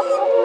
Oh,